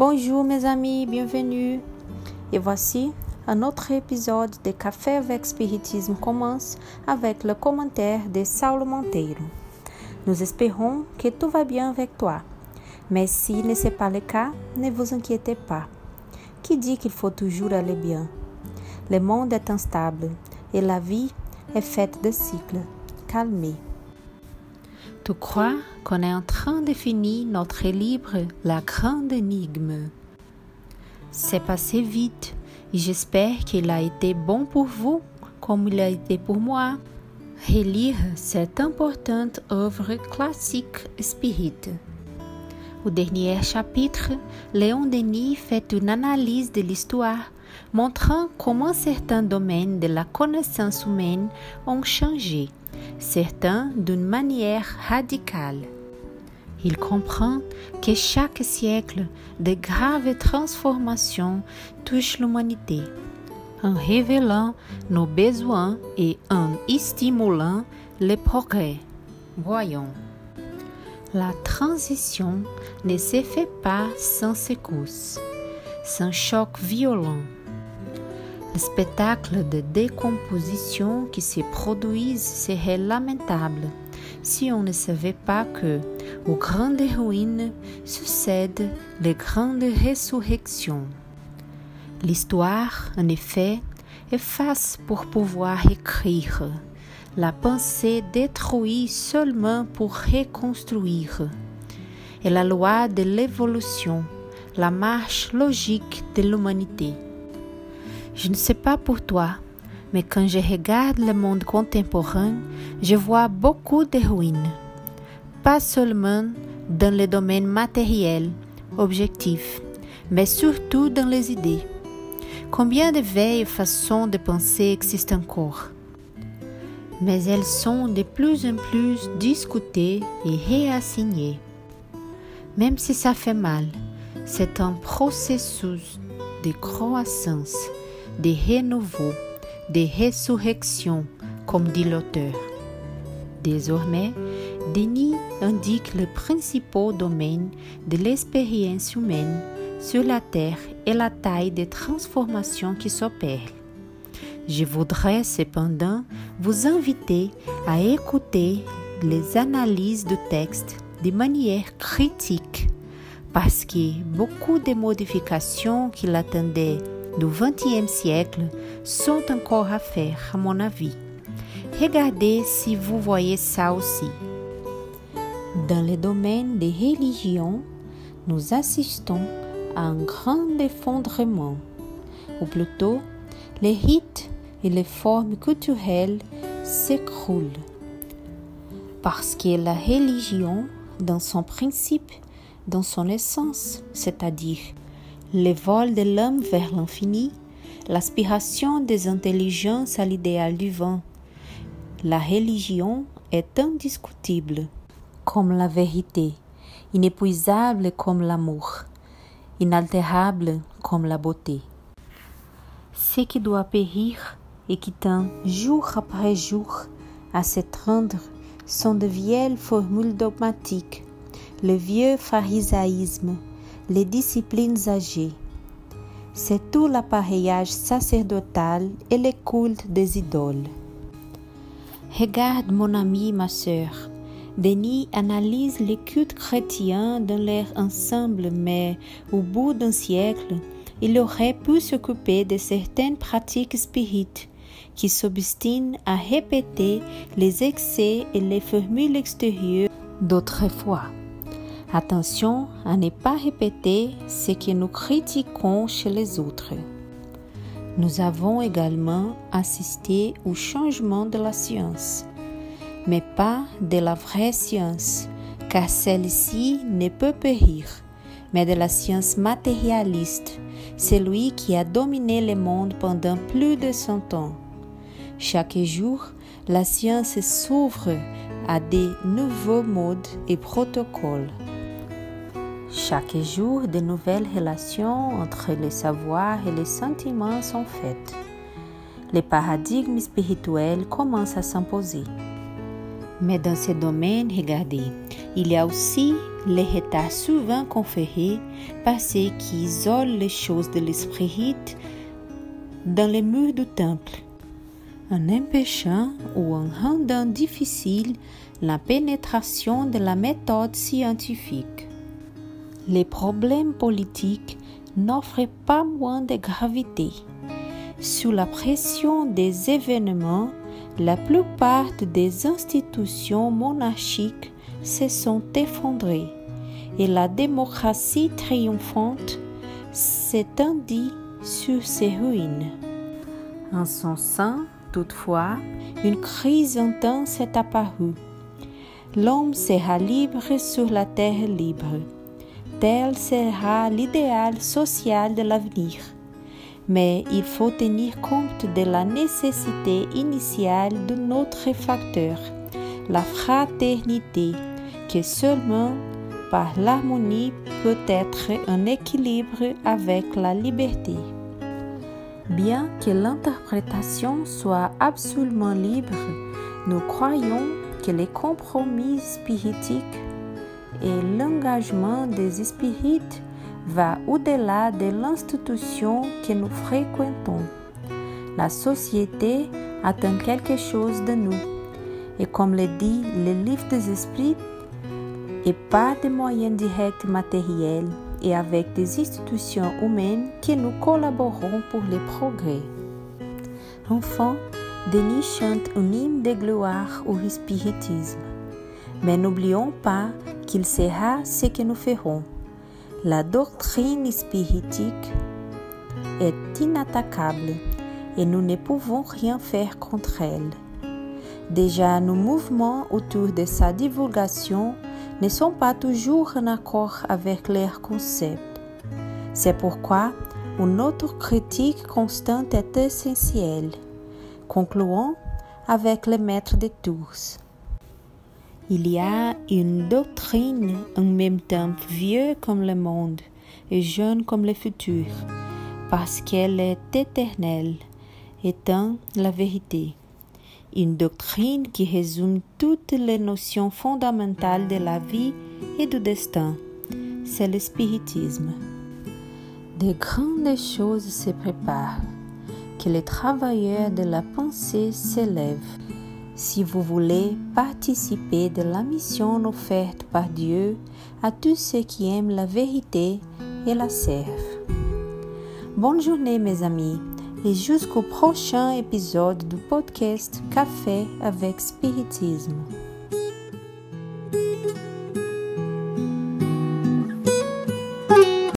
Bonjour mes amis, bienvenue. Et voici un autre épisode de Café avec Spiritisme commence avec le commentaire de Saulo Monteiro. Nous espérons que tout va bien avec toi. Mais si ce n'est pas le cas, ne vous inquiétez pas. Qui dit qu'il faut toujours aller bien? Le monde est instable et la vie est faite de cycles. Calmez. Tu crois qu'on est en train de finir notre livre La grande énigme? C'est passé vite et j'espère qu'il a été bon pour vous comme il a été pour moi. Relire cette importante œuvre classique spirit. Au dernier chapitre, Léon Denis fait une analyse de l'histoire montrant comment certains domaines de la connaissance humaine ont changé certains d'une manière radicale. Il comprend que chaque siècle de graves transformations touche l'humanité, en révélant nos besoins et en stimulant les progrès. Voyons. La transition ne se fait pas sans secousses, sans choc violent le spectacle de décomposition qui se produit serait lamentable si on ne savait pas que, aux grandes ruines, succèdent les grandes résurrections. L'histoire, en effet, est face pour pouvoir écrire. La pensée détruit seulement pour reconstruire. Et la loi de l'évolution, la marche logique de l'humanité. Je ne sais pas pour toi, mais quand je regarde le monde contemporain, je vois beaucoup de ruines. Pas seulement dans les domaines matériels, objectifs, mais surtout dans les idées. Combien de vieilles façons de penser existent encore? Mais elles sont de plus en plus discutées et réassignées. Même si ça fait mal, c'est un processus de croissance de renouveau, de résurrection, comme dit l'auteur. Désormais, Denis indique les principaux domaines de l'expérience humaine sur la Terre et la taille des transformations qui s'opèrent. Je voudrais cependant vous inviter à écouter les analyses du texte de manière critique parce que beaucoup de modifications qu'il attendait du XXe siècle sont encore à faire, à mon avis. Regardez si vous voyez ça aussi. Dans le domaine des religions, nous assistons à un grand effondrement, ou plutôt les rites et les formes culturelles s'écroulent. Parce que la religion, dans son principe, dans son essence, c'est-à-dire le vol de l'homme vers l'infini, l'aspiration des intelligences à l'idéal du vent. La religion est indiscutible comme la vérité, inépuisable comme l'amour, inaltérable comme la beauté. Ce qui doit périr et qui tend jour après jour à s'étreindre sont de vieilles formules dogmatiques, le vieux pharisaïsme, les disciplines âgées. C'est tout l'appareillage sacerdotal et le culte des idoles. Regarde mon ami, ma sœur. Denis analyse les cultes chrétiens dans leur ensemble, mais au bout d'un siècle, il aurait pu s'occuper de certaines pratiques spirites qui s'obstinent à répéter les excès et les formules extérieures d'autrefois. Attention à ne pas répéter ce que nous critiquons chez les autres. Nous avons également assisté au changement de la science, mais pas de la vraie science, car celle-ci ne peut périr, mais de la science matérialiste, celui qui a dominé le monde pendant plus de cent ans. Chaque jour, la science s'ouvre à des nouveaux modes et protocoles. Chaque jour, de nouvelles relations entre les savoirs et les sentiments sont faites. Les paradigmes spirituels commencent à s'imposer. Mais dans ces domaines, regardez, il y a aussi les retards souvent conférés par ceux qui isolent les choses de l'esprit dans les murs du temple, en empêchant ou en rendant difficile la pénétration de la méthode scientifique. Les problèmes politiques n'offrent pas moins de gravité. Sous la pression des événements, la plupart des institutions monarchiques se sont effondrées et la démocratie triomphante s'étendit sur ses ruines. En son sein, toutefois, une crise intense est apparue. L'homme sera libre sur la terre libre. Tel sera l'idéal social de l'avenir. Mais il faut tenir compte de la nécessité initiale de notre facteur, la fraternité, que seulement par l'harmonie peut être un équilibre avec la liberté. Bien que l'interprétation soit absolument libre, nous croyons que les compromis spiritiques et l'engagement des spirites va au-delà de l'institution que nous fréquentons. La société attend quelque chose de nous. Et comme le dit le livre des esprits, et pas de moyens directs matériels et avec des institutions humaines que nous collaborons pour les progrès. Enfin, Denis chante un hymne de gloire au spiritisme. Mais n'oublions pas qu'il sera ce que nous ferons. La doctrine spiritique est inattaquable et nous ne pouvons rien faire contre elle. Déjà, nos mouvements autour de sa divulgation ne sont pas toujours en accord avec leurs concepts. C'est pourquoi une autre critique constante est essentielle. Concluons avec le maître de tous. Il y a une doctrine en même temps vieux comme le monde et jeune comme le futur, parce qu'elle est éternelle, étant la vérité une doctrine qui résume toutes les notions fondamentales de la vie et du destin. C'est le spiritisme. De grandes choses se préparent, que les travailleurs de la pensée s'élèvent. Si vous voulez participer de la mission offerte par Dieu à tous ceux qui aiment la vérité et la servent. Bonne journée mes amis et jusqu'au prochain épisode du podcast Café avec Spiritisme.